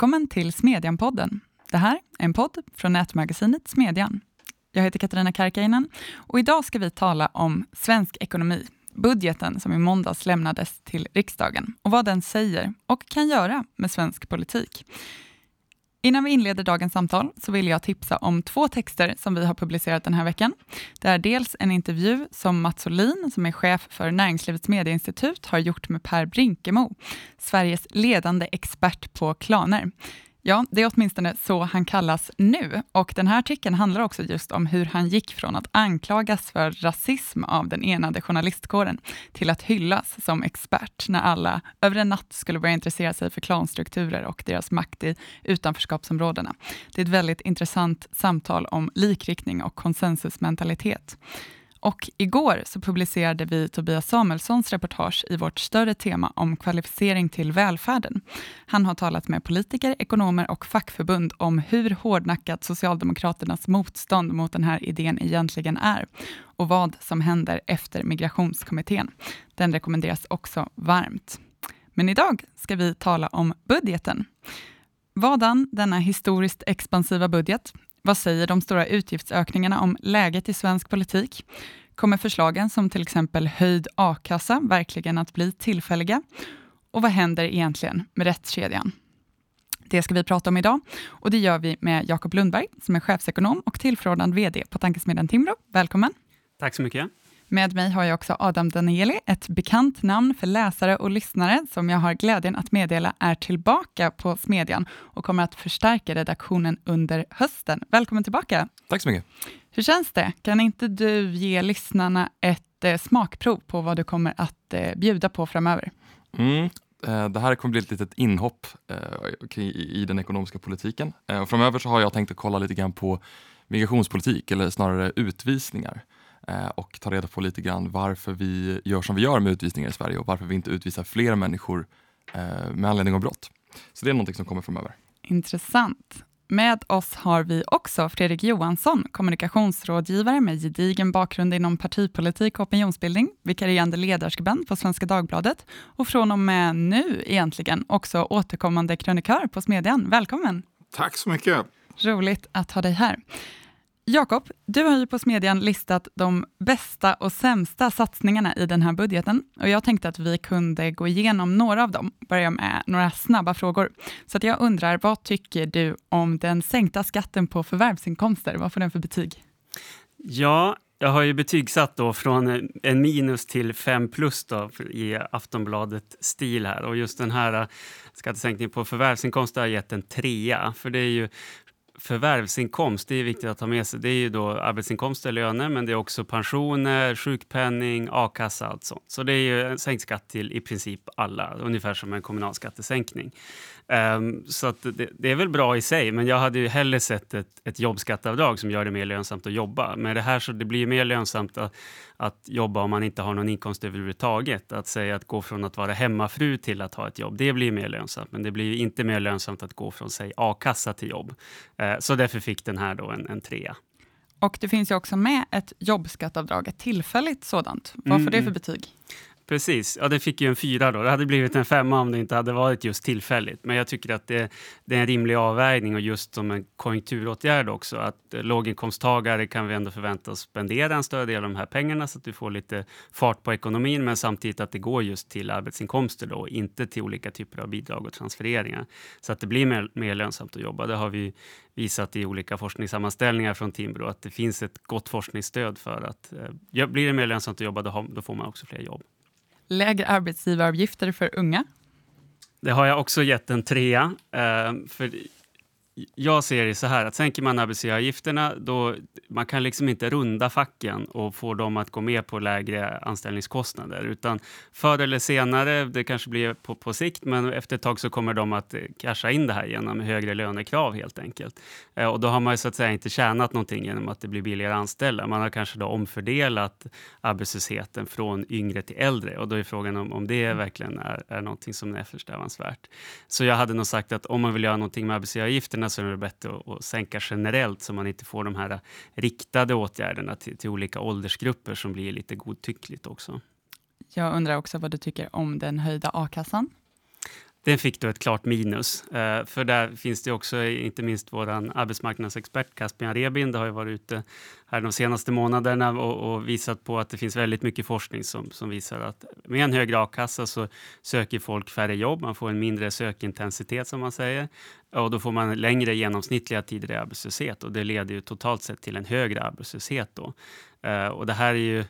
Välkommen till Smedjan-podden. Det här är en podd från nätmagasinet Smedjan. Jag heter Katarina Karkainen och idag ska vi tala om svensk ekonomi, budgeten som i måndags lämnades till riksdagen och vad den säger och kan göra med svensk politik. Innan vi inleder dagens samtal så vill jag tipsa om två texter som vi har publicerat den här veckan. Det är dels en intervju som Mats Olin, som är chef för Näringslivets medieinstitut, har gjort med Per Brinkemo, Sveriges ledande expert på klaner. Ja, det är åtminstone så han kallas nu. Och den här artikeln handlar också just om hur han gick från att anklagas för rasism av den enade journalistkåren till att hyllas som expert när alla över en natt skulle börja intressera sig för klanstrukturer och deras makt i utanförskapsområdena. Det är ett väldigt intressant samtal om likriktning och konsensusmentalitet. Och igår så publicerade vi Tobias Samuelssons reportage i vårt större tema om kvalificering till välfärden. Han har talat med politiker, ekonomer och fackförbund om hur hårdnackat Socialdemokraternas motstånd mot den här idén egentligen är och vad som händer efter migrationskommittén. Den rekommenderas också varmt. Men idag ska vi tala om budgeten. Vadan denna historiskt expansiva budget? Vad säger de stora utgiftsökningarna om läget i svensk politik? Kommer förslagen som till exempel höjd a-kassa verkligen att bli tillfälliga? Och vad händer egentligen med rättskedjan? Det ska vi prata om idag och det gör vi med Jakob Lundberg som är chefsekonom och tillförordnad VD på Tankesmedjan Timbro. Välkommen! Tack så mycket. Med mig har jag också Adam Danieli, ett bekant namn för läsare och lyssnare, som jag har glädjen att meddela är tillbaka på Smedjan och kommer att förstärka redaktionen under hösten. Välkommen tillbaka! Tack så mycket. Hur känns det? Kan inte du ge lyssnarna ett eh, smakprov på vad du kommer att eh, bjuda på framöver? Mm. Eh, det här kommer bli ett litet inhopp eh, i, den ekonomiska politiken. Eh, framöver så har jag tänkt att kolla lite grann på migrationspolitik, eller snarare utvisningar. Eh, och ta reda på lite grann varför vi gör som vi gör med utvisningar i Sverige och varför vi inte utvisar fler människor eh, med anledning av brott. Så det är någonting som kommer framöver. Intressant. Med oss har vi också Fredrik Johansson, kommunikationsrådgivare med gedigen bakgrund inom partipolitik och opinionsbildning, vikarierande ledarskribent på Svenska Dagbladet och från och med nu egentligen också återkommande krönikör på Smedjan. Välkommen! Tack så mycket! Roligt att ha dig här. Jakob, du har ju på Smedjan listat de bästa och sämsta satsningarna i den här budgeten och jag tänkte att vi kunde gå igenom några av dem, börja med några snabba frågor. Så att jag undrar, vad tycker du om den sänkta skatten på förvärvsinkomster? Vad får den för betyg? Ja, jag har ju betygsatt då från en minus till fem plus då i Aftonbladet-stil här och just den här äh, skattesänkningen på förvärvsinkomster har gett en trea, för det är ju förvärvsinkomst, det är viktigt att ha med sig. Det är ju då arbetsinkomster, löner, men det är också pensioner, sjukpenning, a-kassa, allt sånt. Så det är ju en sänkt skatt till i princip alla, ungefär som en kommunalskattesänkning. Um, så det, det, är väl bra i sig, men jag hade ju hellre sett ett, ett jobbskatteavdrag som gör det mer lönsamt att jobba. Men det här så det blir mer lönsamt att, att jobba om man inte har någon inkomst överhuvudtaget. Att säga att gå från att vara hemmafru till att ha ett jobb, det blir mer lönsamt. Men det blir inte mer lönsamt att gå från säg a-kassa till jobb. Uh, så därför fick den här då en, en trea. Och det finns ju också med ett jobbskatteavdrag, ett tillfälligt sådant. Vad får mm. det för betyg? Precis, ja, det fick ju en fyra då. Det hade blivit en femma om det inte hade varit just tillfälligt. Men jag tycker att det, det är en rimlig avvägning och just som en konjunkturåtgärd också. Att eh, låginkomsttagare kan vi ändå förvänta oss spendera en större del av de här pengarna så att du får lite fart på ekonomin, men samtidigt att det går just till arbetsinkomster då, inte till olika typer av bidrag och transfereringar. Så att det blir mer, mer lönsamt att jobba. Det har vi visat i olika forskningssammanställningar från Timbro att det finns ett gott forskningsstöd för att eh, blir det mer lönsamt att jobba, då, då får man också fler jobb lägre arbetsgivaravgifter för unga? Det har jag också gett en trea. Eh, för jag ser det så här att sänker man arbetsgivaravgifterna då man kan liksom inte runda facken och få dem att gå med på lägre anställningskostnader utan förr eller senare, det kanske blir på, på sikt, men efter ett tag så kommer de att eh, casha in det här genom högre lönekrav helt enkelt. Eh, och då har man ju så att säga inte tjänat någonting genom att det blir billigare att anställa. Man har kanske då omfördelat arbetslösheten från yngre till äldre och då är frågan om, om det verkligen är, är någonting som är eftersträvansvärt. Så jag hade nog sagt att om man vill göra någonting med arbetsgivaravgifterna så är det bättre att, att sänka generellt så man inte får de här riktade åtgärderna till, till olika åldersgrupper som blir lite godtyckligt också. Jag undrar också vad du tycker om den höjda a-kassan? Den fick då ett klart minus. Eh, för där finns det också, inte minst vår arbetsmarknadsexpert Caspian Rebin. Det har ju varit ute här de senaste månaderna och, och, visat på att det finns väldigt mycket forskning som, som visar att med en högre a-kassa så söker folk färre jobb, man får en mindre sökintensitet som man säger och då får man längre genomsnittliga tider i arbetslöshet och det leder ju totalt sett till en högre arbetslöshet då. Eh, och det här är ju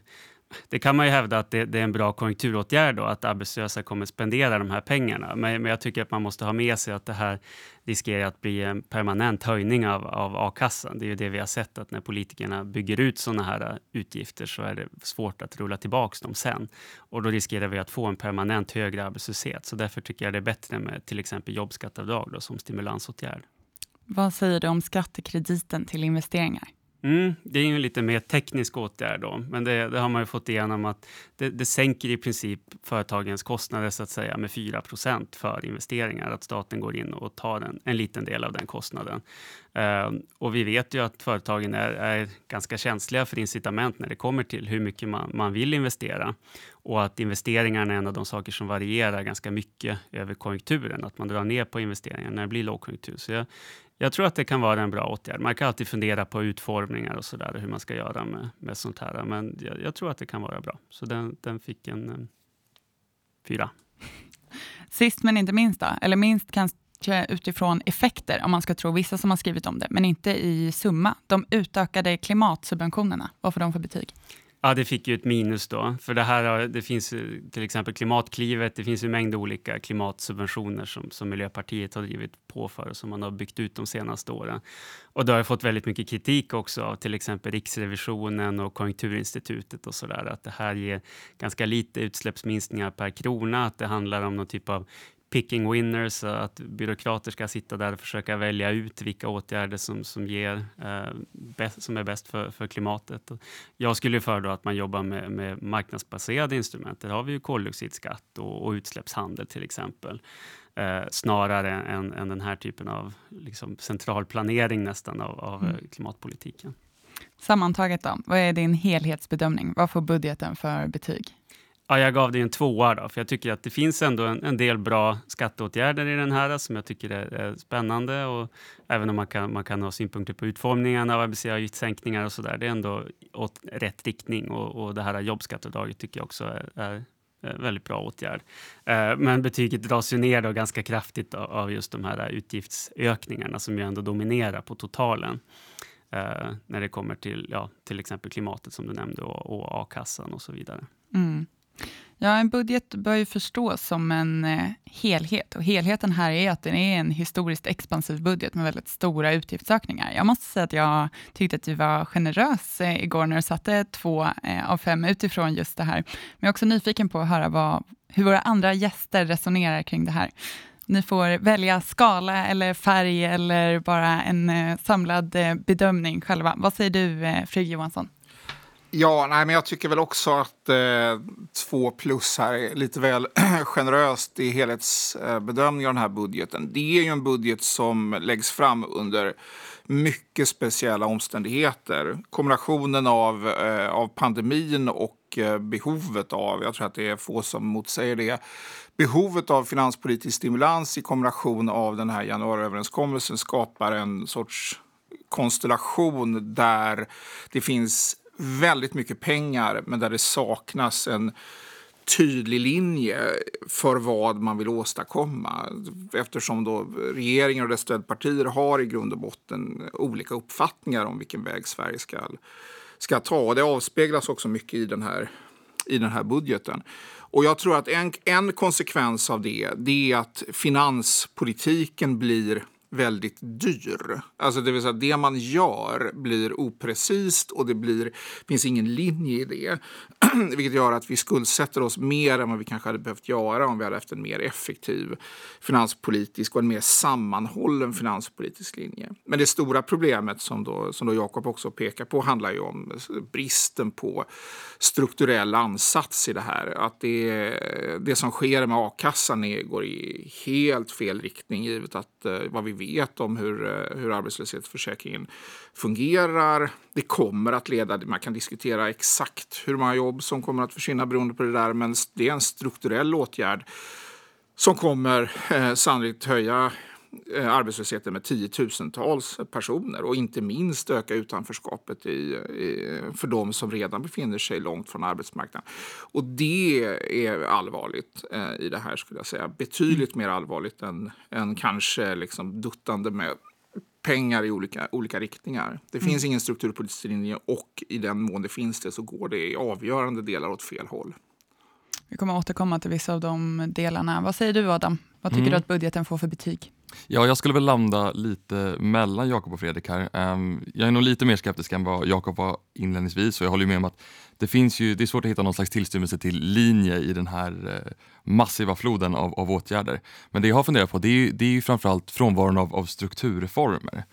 det kan man ju hävda att det, det, är en bra konjunkturåtgärd då, att arbetslösa kommer spendera de här pengarna. Men, men, jag tycker att man måste ha med sig att det här riskerar att bli en permanent höjning av, av a-kassan. Det är ju det vi har sett att när politikerna bygger ut sådana här utgifter så är det svårt att rulla tillbaka dem sen. Och då riskerar vi att få en permanent högre arbetslöshet. Så därför tycker jag det är bättre med till exempel jobbskatteavdrag då, som stimulansåtgärd. Vad säger du om skattekrediten till investeringar? Mm, det är ju en lite mer teknisk åtgärd då, men det, det har man ju fått igenom att det, det, sänker i princip företagens kostnader så att säga med 4% för investeringar, att staten går in och tar en, en liten del av den kostnaden. Uh, och vi vet ju att företagen är, är, ganska känsliga för incitament när det kommer till hur mycket man, man vill investera och att investeringarna är en av de saker som varierar ganska mycket över konjunkturen, att man drar ner på investeringar när det blir lågkonjunktur. Så jag, jag tror att det kan vara en bra åtgärd. Man kan alltid fundera på utformningar och sådär, hur man ska göra med, med sånt här. Men jag, jag, tror att det kan vara bra. Så den, den fick en, en fyra. Sist men inte minst då, eller minst kanske utifrån effekter, om man ska tro vissa som har skrivit om det, men inte i summa. De utökade klimatsubventionerna, vad får de för betyg? Ja, det fick ju ett minus då. För det här det finns till exempel Klimatklivet, det finns en mängd olika klimatsubventioner som, som Miljöpartiet har drivit på för och som man har byggt ut de senaste åren. Och det har fått väldigt mycket kritik också av till exempel Riksrevisionen och Konjunkturinstitutet och sådär, att det här ger ganska lite utsläppsminskningar per krona, att det handlar om någon typ av picking winners, att byråkrater ska sitta där och försöka välja ut vilka åtgärder som, som, ger, eh, bäst, som är bäst för, för klimatet. Jag skulle föredra att man jobbar med, med marknadsbaserade instrument. Där har vi ju koldioxidskatt och, och utsläppshandel till exempel. Eh, snarare än, än den här typen av liksom, central planering nästan av, av mm. klimatpolitiken. Sammantaget då, vad är din helhetsbedömning? Vad får budgeten för betyg? Ja, jag gav det en tvåa då, för jag tycker att det finns ändå en, en del bra skatteåtgärder i den här som jag tycker är, är, spännande. Och även om man kan, man kan ha synpunkter på utformningen av arbetsgivaravgiftssänkningar och så där, det är ändå åt rätt riktning. Och, och det här jobbskatteavdraget tycker jag också är, är väldigt bra åtgärd. Eh, men betyget dras ju ner då ganska kraftigt av just de här utgiftsökningarna som ju ändå dominerar på totalen. Eh, när det kommer till ja, till exempel klimatet som du nämnde och, och a-kassan och så vidare. Mm. Ja, en budget bör ju förstås som en eh, helhet och helheten här är att den är en historiskt expansiv budget med väldigt stora utgiftsökningar. Jag måste säga att jag tyckte att du var generös igår när du satte två eh, av fem utifrån just det här. Men jag är också nyfiken på att höra vad, hur våra andra gäster resonerar kring det här. Ni får välja skala eller färg eller bara en eh, samlad bedömning själva. Vad säger du, Fredrik Johansson? Ja, nej, men jag tycker väl också att eh, två plus här är lite väl generöst i helhetsbedömningen av den här budgeten. Det är ju en budget som läggs fram under mycket speciella omständigheter. Kombinationen av, eh, av pandemin och eh, behovet av, jag tror att det är få som motsäger det, behovet av finanspolitisk stimulans i kombination av den här januariöverenskommelsen skapar en sorts konstellation där det finns väldigt mycket pengar men där det saknas en tydlig linje för vad man vill åstadkomma. Eftersom då regeringen och dess stödpartier har i grund och botten olika uppfattningar om vilken väg Sverige ska, ska ta. Och det avspeglas också mycket i den här, i den här budgeten. Och jag tror att en, en konsekvens av det, det är att finanspolitiken blir väldigt dyr. Alltså det vill säga det man gör blir oprecist och det blir, finns ingen linje i det. Vilket gör att vi skuldsätter oss mer än vad vi kanske hade behövt göra om vi hade haft en mer effektiv finanspolitisk och en mer sammanhållen finanspolitisk linje. Men det stora problemet som då, som då Jakob också pekar på handlar ju om bristen på strukturell ansats i det här. Att det, det som sker med a-kassan går i helt fel riktning givet att eh, vad vi vet om hur, eh, hur arbetslöshetsförsäkringen fungerar. Det kommer att leda, man kan diskutera exakt hur många jobb som kommer att försvinna beroende på det där, men det är en strukturell åtgärd som kommer eh, sannolikt höja arbetslösheten med tiotusentals personer och inte minst öka utanförskapet i, i, för de som redan befinner sig långt från arbetsmarknaden. Och det är allvarligt eh, i det här skulle jag säga. Betydligt mer allvarligt än, än kanske liksom duttande med pengar i olika, olika riktningar. Det finns ingen strukturpolitisk linje och i den mån det finns det så går det i avgörande delar åt fel håll. Vi kommer återkomma till vissa av de delarna. Vad säger du Adam? Vad tycker Mm. du att budgeten får för betyg? Ja, jag skulle väl landa lite mellan Jakob och Fredrik här. Ehm, jag är nog lite mer skeptisk än vad Jakob var inledningsvis och jag håller med om att det finns ju, det är svårt att hitta någon slags tillstymmelse till linje i den här eh, massiva floden av, av åtgärder. Men det jag har funderat på det är ju, det är ju framförallt frånvaron av, av strukturreformer.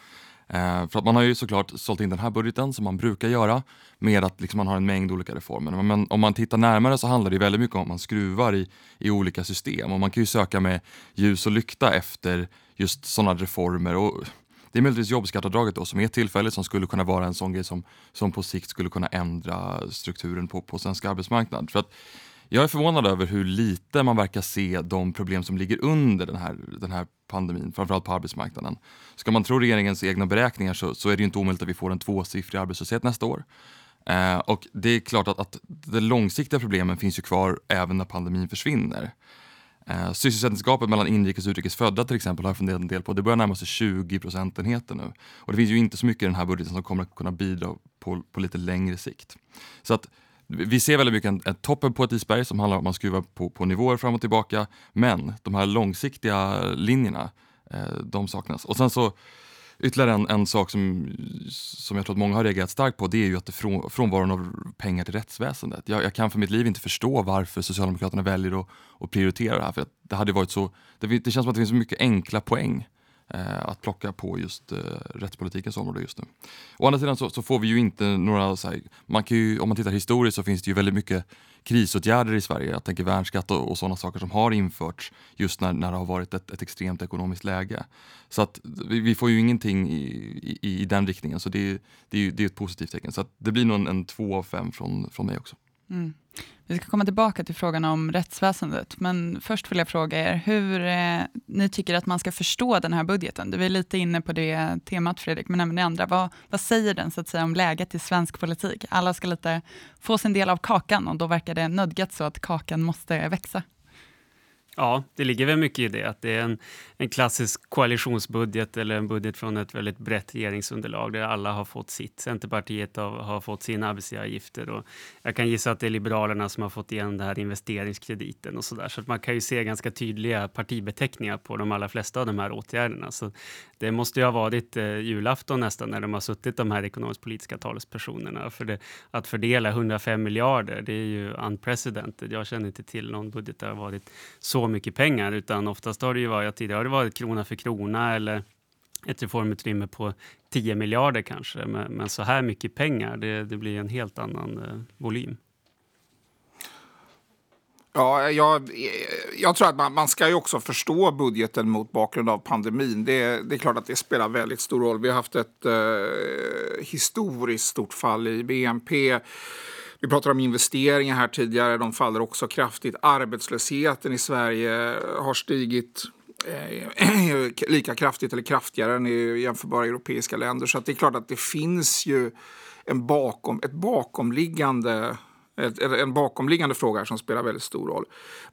Eh, för att man har ju såklart sålt in den här budgeten som man brukar göra med att liksom man har en mängd olika reformer. Men, om man tittar närmare så handlar det väldigt mycket om att man skruvar i, i olika system och man kan ju söka med ljus och lykta efter just sådana reformer. Och det är möjligtvis jobbskatteavdraget då som är tillfälligt som skulle kunna vara en sån grej som, som på sikt skulle kunna ändra strukturen på, på svensk arbetsmarknad. För att jag är förvånad över hur lite man verkar se de problem som ligger under den här, den här pandemin, framförallt på arbetsmarknaden. Ska man tro regeringens egna beräkningar så, så är det ju inte omöjligt att vi får en tvåsiffrig arbetslöshet nästa år. Eh, och det är klart att, att de långsiktiga problemen finns ju kvar även när pandemin försvinner. Eh, sysselsättningsgapet mellan inrikes och utrikes födda till exempel har jag funderat en del på. Det börjar närma sig 20 procentenheter nu. Och det finns ju inte så mycket i den här budgeten som kommer att kunna bidra på, på lite längre sikt. Så att vi ser väldigt mycket en, en toppen på ett isberg som handlar om att man skruvar på, på nivåer fram och tillbaka. Men de här långsiktiga linjerna, eh, de saknas. Och sen så Ytterligare en, en sak som, som jag tror att många har reagerat starkt på det är ju att det från, frånvaron av pengar till rättsväsendet. Jag, jag kan för mitt liv inte förstå varför Socialdemokraterna väljer att, att prioritera det här. För det, hade varit så, det, det känns som att det finns så mycket enkla poäng eh, Eh, att plocka på just eh, rättspolitikens område just nu. Å andra sidan så, så får vi ju inte några, så här, man kan ju, om man tittar historiskt så finns det ju väldigt mycket krisåtgärder i Sverige. Jag tänker värnskatt och, och sådana saker som har införts just när, när det har varit ett, ett extremt ekonomiskt läge. Så att vi, vi får ju ingenting i, i, i den riktningen så det, det är ju det är ett positivt tecken. Så att det blir nog en, en två av fem från, från mig också. Mm. Vi ska komma tillbaka till frågan om rättsväsendet, men först vill jag fråga er hur eh, ni tycker att man ska förstå den här budgeten. Du är lite inne på det temat Fredrik, men även det andra. Vad, vad säger den så att säga om läget i svensk politik? Alla ska lite få sin del av kakan och då verkar det nödgat så att kakan måste växa. Ja, det ligger väl mycket i det, att det är en, en klassisk koalitionsbudget eller en budget från ett väldigt brett regeringsunderlag där alla har fått sitt. Centerpartiet har, har fått sina arbetsgivaravgifter och jag kan gissa att det är Liberalerna som har fått igen den här investeringskrediten och så där. Så att man kan ju se ganska tydliga partibeteckningar på de allra flesta av de här åtgärderna. Så det måste ju ha varit eh, julafton nästan när de har suttit de här ekonomisk-politiska talespersonerna. För det, att fördela 105 miljarder, det är ju unprecedented. Jag känner inte till någon budget där det har varit så mycket pengar, utan oftast har det ju varit, tidigare har det varit krona för krona eller ett reformutrymme på 10 miljarder kanske. Men, men så här mycket pengar, det, det blir en helt annan eh, volym. Ja, jag, jag tror att man, man ska ju också förstå budgeten mot bakgrund av pandemin. Det, det är klart att det spelar väldigt stor roll. Vi har haft ett eh, historiskt stort fall i BNP. Vi pratade om investeringar här tidigare. De faller också kraftigt. Arbetslösheten i Sverige har stigit eh, lika kraftigt eller kraftigare än i jämförbara europeiska länder. Så att det är klart att det finns ju en bakom, ett bakomliggande en bakomliggande fråga som spelar väldigt stor roll.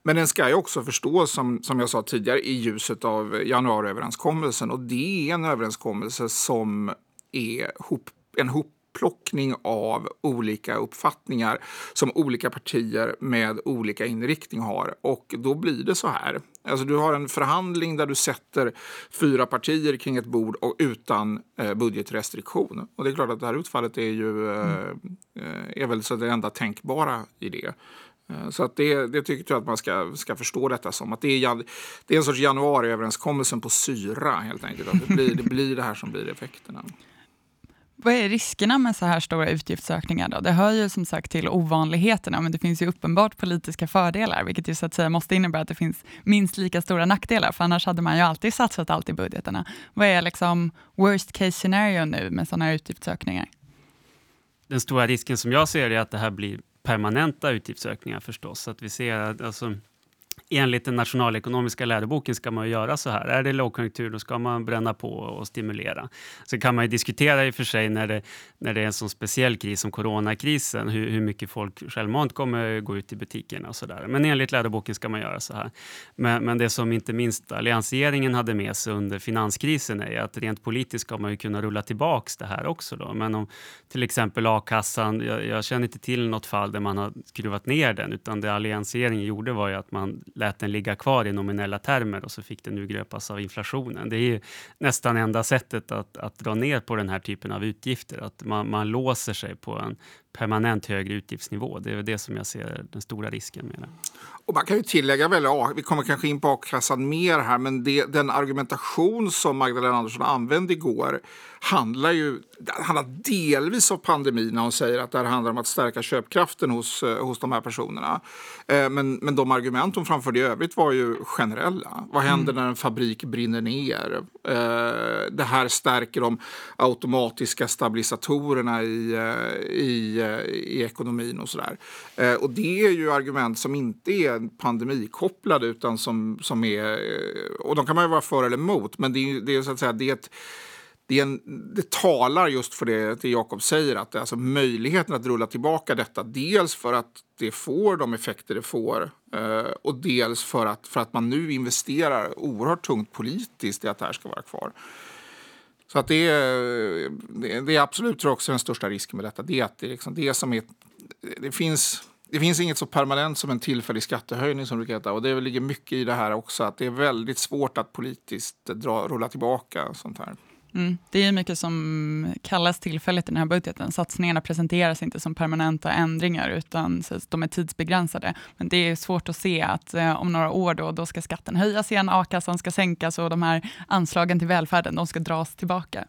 Men den ska ju också förstås, som, som jag sa tidigare, i ljuset av januariöverenskommelsen. Och det är en överenskommelse som är hop, en hopplockning av olika uppfattningar som olika partier med olika inriktning har. Och då blir det så här. Alltså du har en förhandling där du sätter fyra partier kring ett bord och utan eh, budgetrestriktion. Och det är klart att det här utfallet är ju eh, är väl så det enda tänkbara i det. Eh, Så att det, det tycker jag att man ska, ska förstå detta som. Att det, är, det är en sorts januariöverenskommelsen på syra helt enkelt. Att det, blir, det blir det här som blir effekterna. Vad är riskerna med så här stora utgiftsökningar? Då? Det hör ju som sagt till ovanligheterna, men det finns ju uppenbart politiska fördelar, vilket ju så att säga måste innebära att det finns minst lika stora nackdelar, för annars hade man ju alltid satsat allt i budgeterna. Vad är liksom worst case scenario nu med sådana här utgiftsökningar? Den stora risken som jag ser är att det här blir permanenta utgiftsökningar förstås. Att vi ser att, alltså, enligt den nationalekonomiska läroboken ska man göra så här. Är det lågkonjunktur då ska man bränna på och stimulera. Sen kan man ju diskutera i och för sig när det, när det är en sån speciell kris som coronakrisen, hur, hur mycket folk självmant kommer gå ut i butikerna och så där. Men enligt läroboken ska man göra så här. Men, men det som inte minst alliansregeringen hade med sig under finanskrisen är att rent politiskt ska man ju kunna rulla tillbaks det här också. Då. Men om till exempel a-kassan, jag, jag känner inte till något fall där man har skruvat ner den, utan det alliansregeringen gjorde var ju att man lät den ligga kvar i nominella termer och så fick den urgröpas av inflationen. Det är ju nästan enda sättet att, att dra ner på den här typen av utgifter, att man, man låser sig på en permanent högre utgiftsnivå. Det är det som jag ser den stora risken med det. Och man kan ju tillägga, väl, ja, vi kommer kanske in på a-kassan mer här, men det, den argumentation som Magdalena Andersson använde igår handlar ju handlar delvis om pandemin när hon säger att det här handlar om att stärka köpkraften hos, eh, hos de här personerna. Eh, men, men de argument hon framförde i övrigt var ju generella. Vad händer mm. när en fabrik brinner ner? Eh, det här stärker de automatiska stabilisatorerna i, i, Eh, i ekonomin och sådär. Eh, och det är ju argument som inte är pandemikopplade utan som, som är... Eh, och de kan man ju vara för eller emot, men det är, det är så att säga det är ett det, en, det, talar just för det, det Jakob säger, att det, alltså möjligheten att rulla tillbaka detta, dels för att det får de effekter det får och dels för att, för att man nu investerar oerhört tungt politiskt i att det här ska vara kvar. Så att det, är, det, är absolut tror jag också den största risken med detta. Det, är att det, liksom, det, som är, det, finns, det finns inget så permanent som en tillfällig skattehöjning som det heter. Och det ligger mycket i det här också, att det är väldigt svårt att politiskt dra, rulla tillbaka sånt här. Mm. Det är mycket som kallas tillfälligt i den här budgeten. Satsningarna presenteras inte som permanenta ändringar, utan de är tidsbegränsade. Men det är svårt att se att eh, om några år då, då ska skatten höjas igen, a-kassan ska sänkas och de här anslagen till välfärden, de ska dras tillbaka.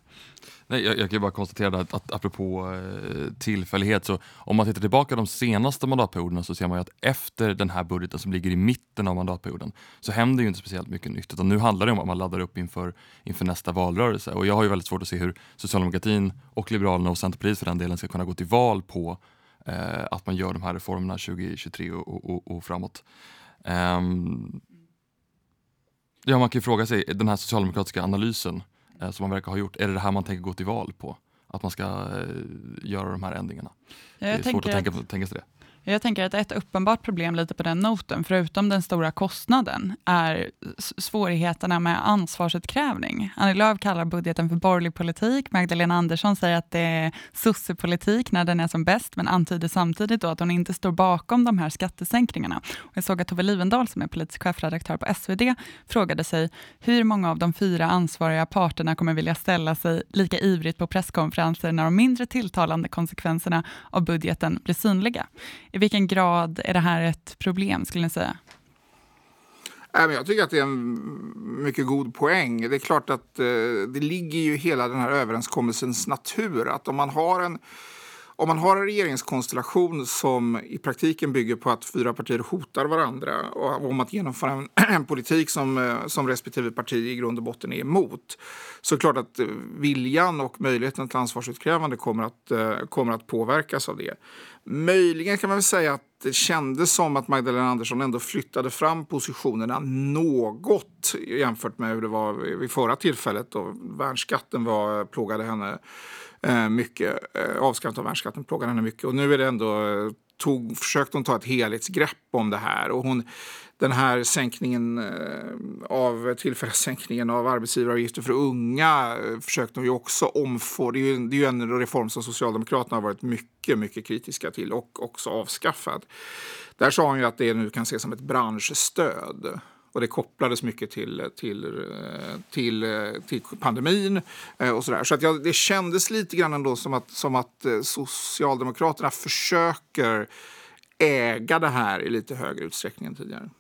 Nej, jag, jag kan bara konstatera att, att apropå eh, tillfällighet, så om man tittar tillbaka de senaste mandatperioderna så ser man att efter den här budgeten som ligger i mitten av mandatperioden så händer ju inte speciellt mycket nytt. Utan nu handlar det om att man laddar upp inför, inför nästa valrörelse. Och jag har ju väldigt svårt att se hur socialdemokratin och Liberalerna och Centerpartiet för den delen ska kunna gå till val på eh, att man gör de här reformerna 2023 och, och, och framåt. Um, ja, man kan ju fråga sig, den här socialdemokratiska analysen Eh, som man verkar ha gjort. Är det det här man tänker gå till val på? Att man ska eh, göra de här ändringarna? Ja, det är svårt att tänka, tänka sig det. Jag tänker att ett uppenbart problem lite på den noten, förutom den stora kostnaden, är svårigheterna med ansvarsutkrävning. Annie Lööf kallar budgeten för borgerlig politik. Magdalena Andersson säger att det är sossepolitik när den är som bäst, men antyder samtidigt då att hon inte står bakom de här skattesänkningarna. Och jag såg att Tove Livendal, som är politisk chefredaktör på SvD, frågade sig hur många av de fyra ansvariga parterna kommer vilja ställa sig lika ivrigt på presskonferenser när de mindre tilltalande konsekvenserna av budgeten blir synliga. I vilken grad är det här ett problem skulle ni säga? Jag tycker att det är en mycket god poäng. Det är klart att eh, det ligger ju hela den här överenskommelsens natur att om man har en om man har en regeringskonstellation som i praktiken bygger på att fyra partier hotar varandra och om att genomföra en, en politik som, eh, som respektive parti i grund och botten är emot så är det klart att eh, viljan och möjligheten till ansvarsutkrävande kommer att, kommer att påverkas av det. Möjligen kan man väl säga att det kändes som att Magdalena Andersson ändå flyttade fram positionerna något jämfört med hur det var vid förra tillfället då värnskatten var, plågade henne eh, mycket. Eh, Avskaffandet av värnskatten plågade henne mycket. Och nu är det ändå, eh, tog, försökte hon ta ett helhetsgrepp om det här. Och hon, den här sänkningen eh, av tillfälliga sänkningen av arbetsgivaravgifter för unga eh, försökte hon ju också omforma. Det är det är ju en reform som Socialdemokraterna har varit mycket, mycket kritiska till och också avskaffat. Där sa hon ju att det nu kan ses som ett branschstöd. Och det kopplades mycket till, till, till, till pandemin eh, och sådär. Så att jag, det kändes lite grann ändå som att, som att eh, Socialdemokraterna försöker äga det här i lite högre utsträckning än tidigare.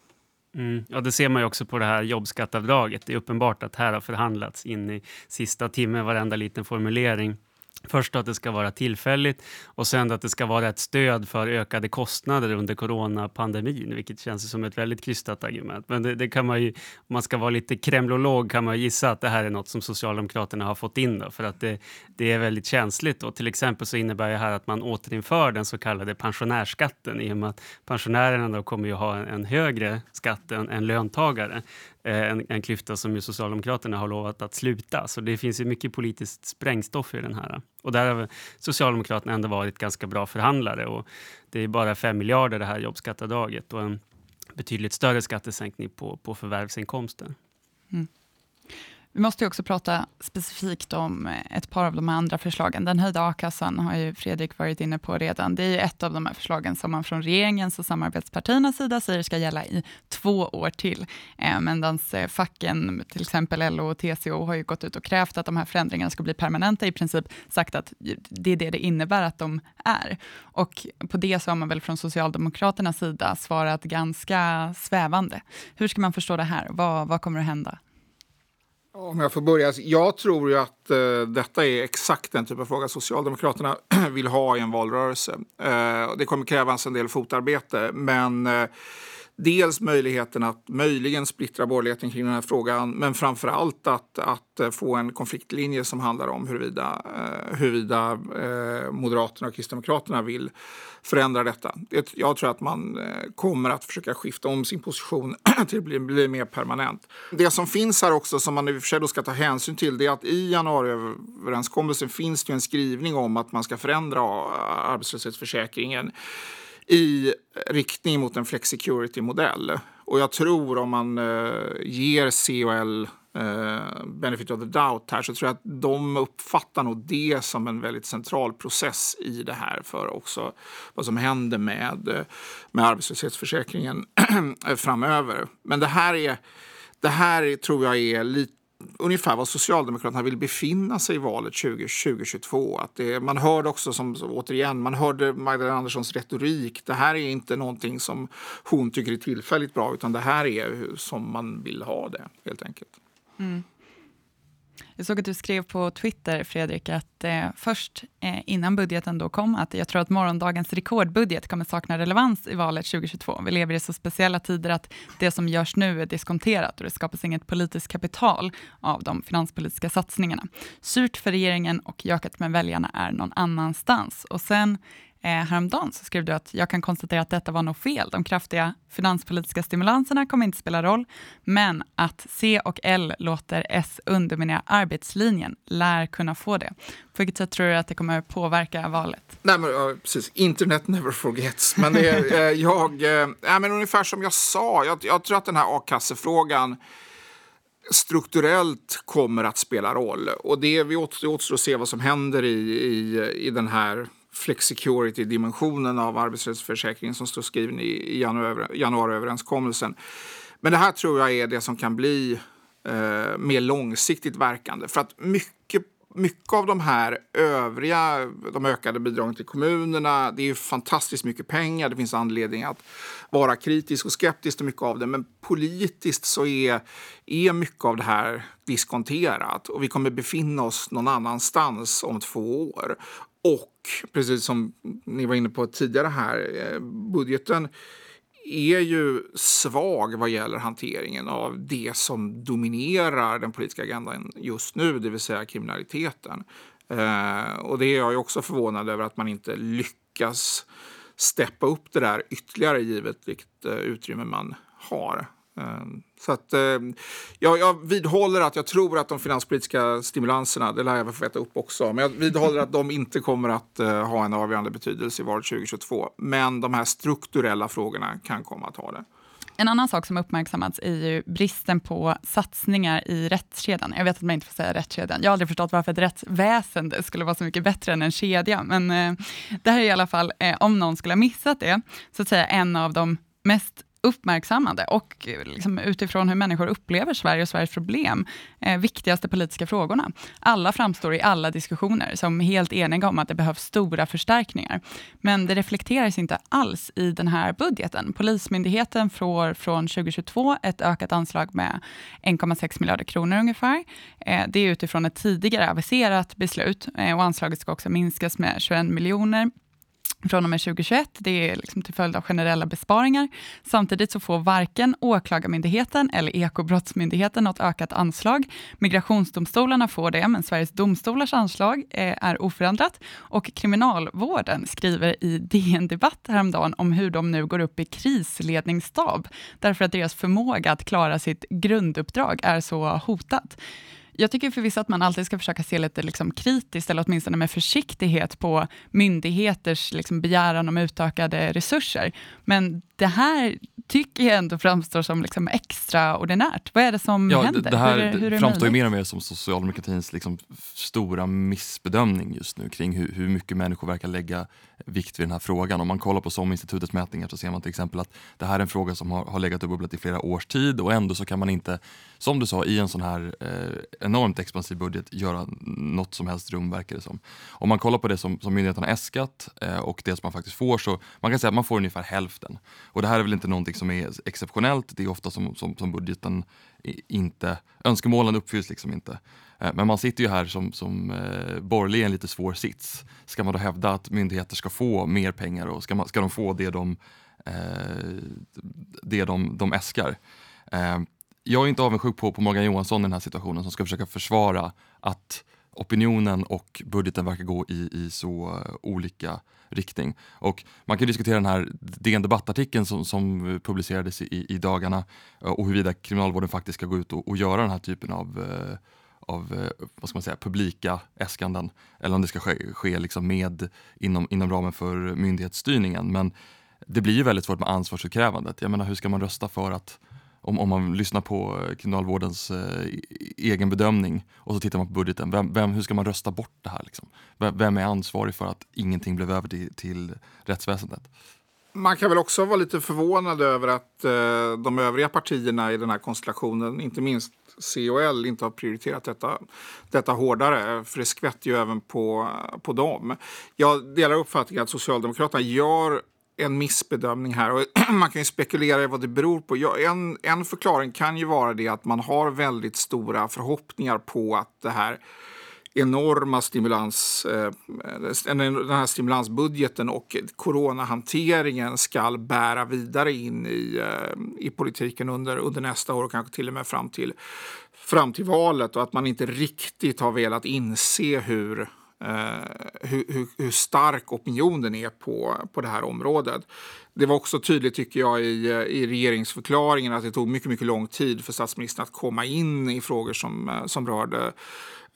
Mm. Ja, det ser man ju också på det här jobbskattavdraget. Det är uppenbart att här har förhandlats in i sista timmen varenda liten formulering Först att det ska vara tillfälligt och sen att det ska vara ett stöd för ökade kostnader under coronapandemin, vilket känns som ett väldigt krystat argument. Men det, det, kan man ju, om man ska vara lite kremlolog kan man gissa att det här är något som Socialdemokraterna har fått in då, för att det, det är väldigt känsligt. Och till exempel så innebär det här att man återinför den så kallade pensionärsskatten i och med att pensionärerna då kommer ju ha en, en högre skatt än, än löntagare. Eh, en, en klyfta som ju Socialdemokraterna har lovat att sluta. Så det finns ju mycket politiskt sprängstoff i den här. Och där har Socialdemokraterna ändå varit ganska bra förhandlare. Och det är bara 5 miljarder det här jobbskattavdraget och en betydligt större skattesänkning på, på förvärvsinkomster. Mm. Vi måste också prata specifikt om eh, ett par av de andra förslagen. Den höjda a-kassan har ju Fredrik varit inne på redan. Det är ju ett av de här förslagen som man från regeringens och samarbetspartiernas sida säger ska gälla i två år till. Eh, Medan eh, facken, till exempel LO och TCO, har ju gått ut och krävt att de här förändringarna ska bli permanenta, i princip sagt att det är det det innebär att de är. Och på det så har man väl från Socialdemokraternas sida svarat ganska svävande. Hur ska man förstå det här? Vad, vad kommer att hända? Om jag får börja. Alltså, jag tror ju att eh, detta är exakt den typ av fråga Socialdemokraterna vill ha i en valrörelse. Eh, det kommer krävas en del fotarbete, men eh, dels möjligheten att möjligen splittra borgerligheten kring den här frågan, men framför allt att, att få en konfliktlinje som handlar om huruvida, eh, huruvida eh, Moderaterna och Kristdemokraterna vill förändra detta. Jag tror att man eh, kommer att försöka skifta om sin position till att bli, bli mer permanent. Det som finns här också, som man i och för sig ska ta hänsyn till, det är att i januariöverenskommelsen finns det en skrivning om att man ska förändra arbetslöshetsförsäkringen i riktning mot en flexicurity-modell. Och jag tror om man eh, ger COL eh, benefit of the doubt här så tror jag att de uppfattar nog det som en väldigt central process i det här för också vad som händer med, eh, med arbetslöshetsförsäkringen framöver. Men det här är det här tror jag är lite ungefär var Socialdemokraterna vill befinna sig i valet 2022. Att det, man hörde också, som, återigen, man hörde Magdalena Anderssons retorik. Det här är inte någonting som hon tycker är tillfälligt bra, utan det här är som man vill ha det, helt enkelt. Mm. Jag såg att du skrev på Twitter, Fredrik, att eh, först eh, innan budgeten då kom, att jag tror att morgondagens rekordbudget kommer sakna relevans i valet 2022. Vi lever i så speciella tider att det som görs nu är diskonterat och det skapas inget politiskt kapital av de finanspolitiska satsningarna. Surt för regeringen och gökat med väljarna är någon annanstans. Och sen Eh, häromdagen så skrev du att jag kan konstatera att detta var nog fel. De kraftiga finanspolitiska stimulanserna kommer inte spela roll, men att C och L låter S underminera arbetslinjen lär kunna få det. På vilket sätt tror du att det kommer påverka valet? Nej, men, uh, precis. Internet never forgets. Men det uh, jag, uh, men ungefär som jag sa, jag, jag tror att den här a-kassefrågan strukturellt kommer att spela roll. Och det, vi återstår att se vad som händer i, i, i den här flexicurity-dimensionen av arbetslöshetsförsäkringen som står skriven i januariöverenskommelsen. Men det här tror jag är det som kan bli eh, mer långsiktigt verkande. För att mycket, mycket av de här övriga, de ökade bidragen till kommunerna, det är ju fantastiskt mycket pengar. Det finns anledning att vara kritisk och skeptisk till mycket av det. Men politiskt så är, är mycket av det här diskonterat och vi kommer befinna oss någon annanstans om två år. Och precis som ni var inne på tidigare här, eh, budgeten är ju svag vad gäller hanteringen av det som dominerar den politiska agendan just nu, det vill säga kriminaliteten. Eh, och det är jag också förvånad över att man inte lyckas steppa upp det där ytterligare givet vilket eh, utrymme man har. Ehm, så att, ehm, jag, jag vidhåller att jag tror att de finanspolitiska stimulanserna, det lär jag få veta upp också, men jag vidhåller att de inte kommer att eh, ha en avgörande betydelse i valet 2022. Men de här strukturella frågorna kan komma att ha det. En annan sak som uppmärksammats är ju bristen på satsningar i rättskedjan. Jag vet att man inte får säga rättskedjan. Jag har aldrig förstått varför ett rättsväsende skulle vara så mycket bättre än en kedja, men eh, det här är i alla fall, eh, om någon skulle ha missat det, så att säga en av de mest uppmärksammade och liksom utifrån hur människor upplever Sverige och Sveriges problem, eh, viktigaste politiska frågorna. Alla framstår i alla diskussioner som helt eniga om att det behövs stora förstärkningar. Men det reflekteras inte alls i den här budgeten. Polismyndigheten får från 2022 ett ökat anslag med 1,6 miljarder kronor ungefär. Eh, det är utifrån ett tidigare aviserat beslut eh, och anslaget ska också minskas med 21 miljoner från och med 2021. Det är liksom till följd av generella besparingar. Samtidigt så får varken Åklagarmyndigheten eller Ekobrottsmyndigheten något ökat anslag. Migrationsdomstolarna får det, men Sveriges domstolars anslag eh, är oförändrat. Och Kriminalvården skriver i DN Debatt häromdagen om hur de nu går upp i krisledningsstab, därför att deras förmåga att klara sitt grunduppdrag är så hotat. Jag tycker förvisso att man alltid ska försöka se lite liksom kritiskt, eller åtminstone med försiktighet, på myndigheters liksom begäran om utökade resurser. Men det här tycker jag ändå framstår som liksom extraordinärt. Vad är det som ja, händer? Det här hur, hur framstår mer och mer som socialdemokratins liksom stora missbedömning just nu kring hur, hur mycket människor verkar lägga vikt vid den här frågan. Om man kollar på SOM-institutets mätningar så ser man till exempel att det här är en fråga som har, har legat och bubblat i flera års tid och ändå så kan man inte, som du sa, i en sån här eh, enormt expansiv budget göra något som helst rum verkar det som. Om man kollar på det som, som myndigheten har äskat eh, och det som man faktiskt får så man kan säga att man får ungefär hälften. Och det här är väl inte någonting som är exceptionellt, det är ofta som, som, som budgeten inte, önskemålen uppfylls liksom inte. Eh, men man sitter ju här som, som eh, borgerlig i en lite svår sits. Ska man då hävda att myndigheter ska få mer pengar och ska, man, ska de få det de, eh, det de, de äskar? Eh, jag är inte avundsjuk på, på Morgan Johansson i den här situationen som ska försöka försvara att opinionen och budgeten verkar gå i, i så eh, olika riktning. Och man kan diskutera den här DN Debattartikeln som, som publicerades i, i dagarna eh, och huruvida kriminalvården faktiskt ska gå ut och, och göra den här typen av eh, av vad ska man säga, publika äskanden eller om det ska ske, ske liksom med inom, inom ramen för myndighetsstyrningen. Men det blir ju väldigt svårt med ansvarsutkrävandet. Jag menar, hur ska man rösta för att om, om man lyssnar på eh, Kriminalvårdens eh, e-, egen bedömning och så tittar man på budgeten, vem, vem, hur ska man rösta bort det här? Liksom? Vem, vem, är ansvarig för att ingenting blev över till, till rättsväsendet? Man kan väl också vara lite förvånad över att eh, de övriga partierna i den här konstellationen, inte minst C och L, inte har prioriterat detta, detta hårdare. För det skvätter ju även på, på dem. Jag delar uppfattningen att Socialdemokraterna gör en missbedömning här. Och man kan ju spekulera i vad det beror på. Ja, en, en förklaring kan ju vara det att man har väldigt stora förhoppningar på att det här enorma stimulans, eh, den här stimulansbudgeten och coronahanteringen ska bära vidare in i, eh, i politiken under, under nästa år och kanske till och med fram till, fram till valet och att man inte riktigt har velat inse hur Eh, hur, hur, hur, stark opinionen är på, på det här området. Det var också tydligt tycker jag i, i regeringsförklaringen att det tog mycket, mycket lång tid för statsministern att komma in i frågor som, eh, som rörde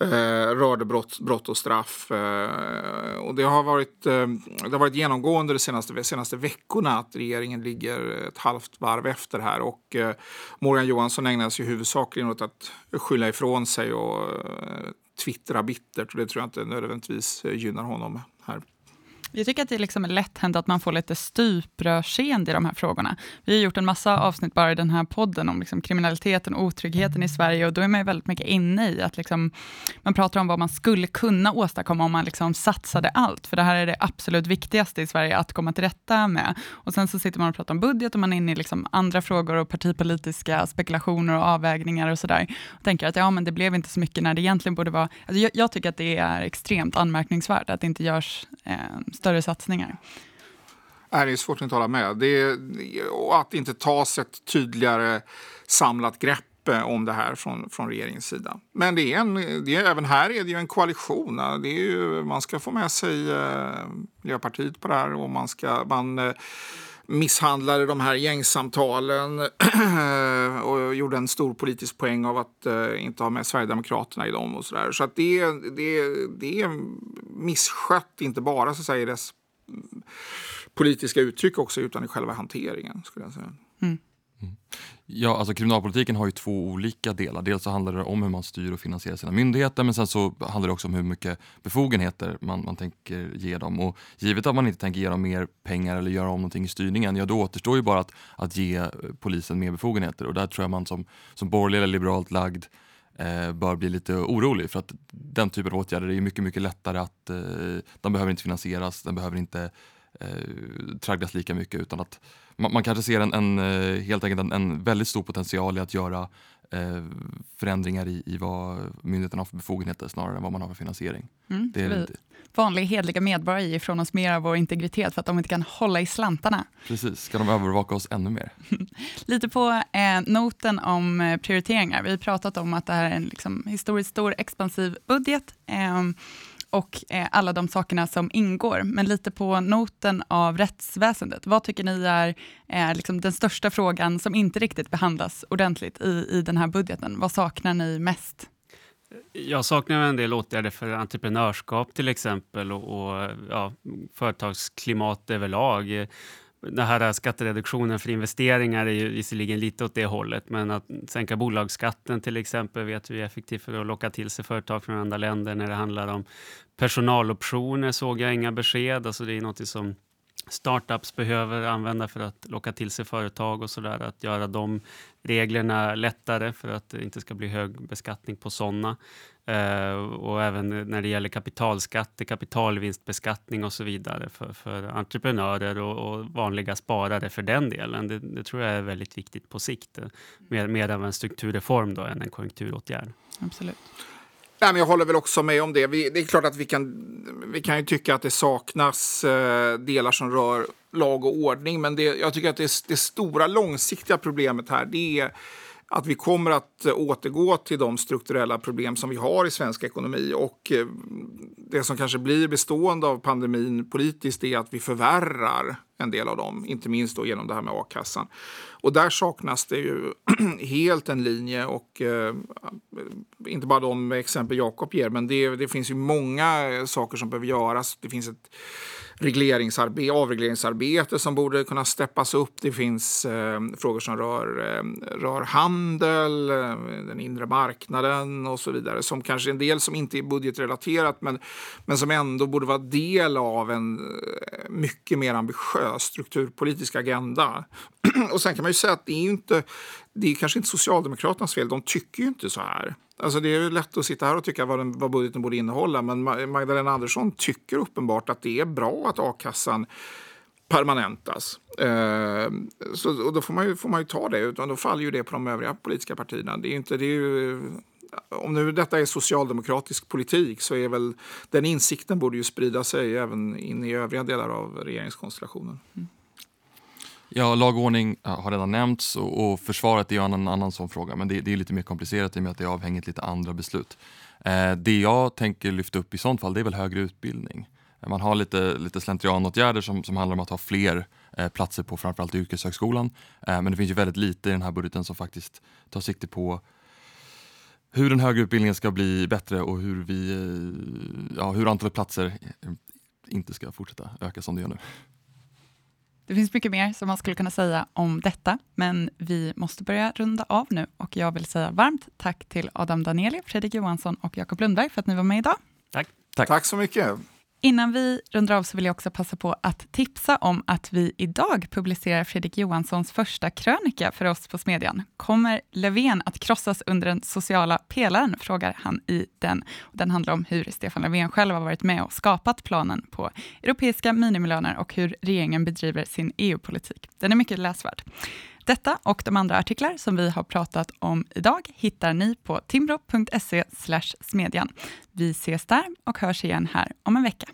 Eh, rörde brott, brott och straff. Eh, och det har, varit, eh, det har varit genomgående de senaste, senaste veckorna att regeringen ligger ett halvt varv efter här. Och eh, Morgan Johansson ägnar sig huvudsakligen åt att skylla ifrån sig och eh, twittra bittert och det tror jag inte nödvändigtvis eh, gynnar honom här. Jag tycker att det liksom är lätt hänt att man får lite stuprörseende i de här frågorna. Vi har gjort en massa avsnitt bara i den här podden om liksom kriminaliteten och otryggheten i Sverige och då är man väldigt mycket inne i att liksom, man pratar om vad man skulle kunna åstadkomma om man liksom satsade allt, för det här är det absolut viktigaste i Sverige att komma till rätta med. Och sen så sitter man och pratar om budget och man är inne i liksom andra frågor och partipolitiska spekulationer och avvägningar och sådär. Och tänker att ja, men det blev inte så mycket när det egentligen borde vara... Alltså jag, jag tycker att det är extremt anmärkningsvärt att det inte görs eh, större satsningar. Nej, det är svårt att inte hålla med. Det är, och att det inte tas ett tydligare samlat grepp eh, om det här från, från regeringens sida. Men det är en, det är, även här är det ju en koalition. Det är ju, man ska få med sig eh, Miljöpartiet på det här och man ska... Man, eh, misshandlade de här gängsamtalen och gjorde en stor politisk poäng av att uh, inte ha med Sverigedemokraterna i dem och så där. Så att det, det, det är misskött, inte bara så att säga, i dess politiska uttryck också, utan i själva hanteringen skulle jag säga. Mm. Mm. Ja, alltså kriminalpolitiken har ju två olika delar. Dels så handlar det om hur man styr och finansierar sina myndigheter men sen så handlar det också om hur mycket befogenheter man, man tänker ge dem. Och givet att man inte tänker ge dem mer pengar eller göra om någonting i styrningen, ja då återstår ju bara att, att ge eh, polisen mer befogenheter och där tror jag man som, som borgerlig eller liberalt lagd eh, bör bli lite orolig för att den typen av åtgärder är mycket, mycket lättare att, eh, de behöver inte finansieras, den behöver inte eh, tragglas lika mycket utan att man, man kanske ser en, en, eh, helt enkelt en, en, väldigt stor potential i att göra eh, förändringar i, i vad myndigheterna har för befogenheter snarare än vad man har för finansiering. Mm, det är, vanliga hedliga medborgare ger ifrån oss mer av vår integritet för att de inte kan hålla i slantarna. Precis, ska de övervaka oss ännu mer? Lite på eh, noten om eh, prioriteringar. Vi har pratat om att det här är en liksom, historiskt stor expansiv budget. Eh, och eh, alla de sakerna som ingår. Men lite på noten av rättsväsendet. Vad tycker ni är eh, liksom den största frågan som inte riktigt behandlas ordentligt i, i den här budgeten? Vad saknar ni mest? Jag saknar en del åtgärder för entreprenörskap till exempel och, och ja, företagsklimat överlag. Den här skattereduktionen för investeringar är ju visserligen lite åt det hållet, men att sänka bolagsskatten till exempel vet vi är effektivt för att locka till sig företag från andra länder. När det handlar om personaloptioner såg jag inga besked. Alltså det är något som startups behöver använda för att locka till sig företag och sådär. Att göra de reglerna lättare för att det inte ska bli hög beskattning på sådana. Uh, och även när det gäller kapitalskatter, kapitalvinstbeskattning och så vidare för, för entreprenörer och, och, vanliga sparare för den delen. Det, det, tror jag är väldigt viktigt på sikt. Eh, mer, mer av en strukturreform då än en konjunkturåtgärd. Absolut. Nej, men jag håller väl också med om det. Vi, det är klart att vi kan, vi kan ju tycka att det saknas eh, delar som rör lag och ordning. Men det, jag tycker att det, det stora långsiktiga problemet här det är att vi kommer att eh, återgå till de strukturella problem som vi har i svensk ekonomi. Och eh, det som kanske blir bestående av pandemin politiskt är att vi förvärrar en del av dem, inte minst då genom det här med a-kassan. Och där saknas det ju helt en linje och eh, inte bara de exempel Jakob ger, men det, det finns ju många saker som behöver göras. Det finns ett regleringsarbete, avregleringsarbete som borde kunna steppas upp. Det finns eh, frågor som rör, eh, rör handel, eh, den inre marknaden och så vidare. Som kanske en del som inte är budgetrelaterat men, men som ändå borde vara del av en eh, mycket mer ambitiös strukturpolitisk agenda. och sen kan man ju säga att det är ju inte, det är kanske inte Socialdemokraternas fel. De tycker ju inte så här. Alltså det är lätt att sitta här och tycka vad, den, vad budgeten borde innehålla men Magdalena Andersson tycker uppenbart att det är bra att a-kassan permanentas. Eh, så, och då får man, ju, får man ju ta det, utan då faller ju det på de övriga politiska partierna. Det är inte, det är ju, om nu detta är socialdemokratisk politik så är väl den insikten borde ju sprida sig även in i övriga delar av regeringskonstellationen. Mm. Ja, lag och ordning har redan nämnts och, och försvaret är ju en annan, sån fråga men det, det, är lite mer komplicerat i och med att det är avhängigt lite andra beslut. Eh, det jag tänker lyfta upp i sånt fall det är väl högre utbildning. Man har lite, lite slentrianåtgärder som, som handlar om att ha fler eh, platser på framförallt yrkeshögskolan. Eh, men det finns ju väldigt lite i den här budgeten som faktiskt tar sikte på hur den högre utbildningen ska bli bättre och hur, vi, eh, ja, hur antalet platser inte ska fortsätta öka som det gör nu. Det finns mycket mer som man skulle kunna säga om detta, men vi måste börja runda av nu och jag vill säga varmt tack till Adam Danieli, Fredrik Johansson och Jakob Lundberg för att ni var med idag. Tack. Tack, tack så mycket. Innan vi rundar av så vill jag också passa på att tipsa om att vi idag publicerar Fredrik Johanssons första krönika för oss på Smedjan. Kommer Löfven att krossas under den sociala pelaren? frågar han i den. Den handlar om hur Stefan Löfven själv har varit med och skapat planen på europeiska minimilöner och hur regeringen bedriver sin EU-politik. Den är mycket läsvärd. Detta och de andra artiklar som vi har pratat om idag hittar ni på timbro.se smedjan. Vi ses där och hörs igen här om en vecka.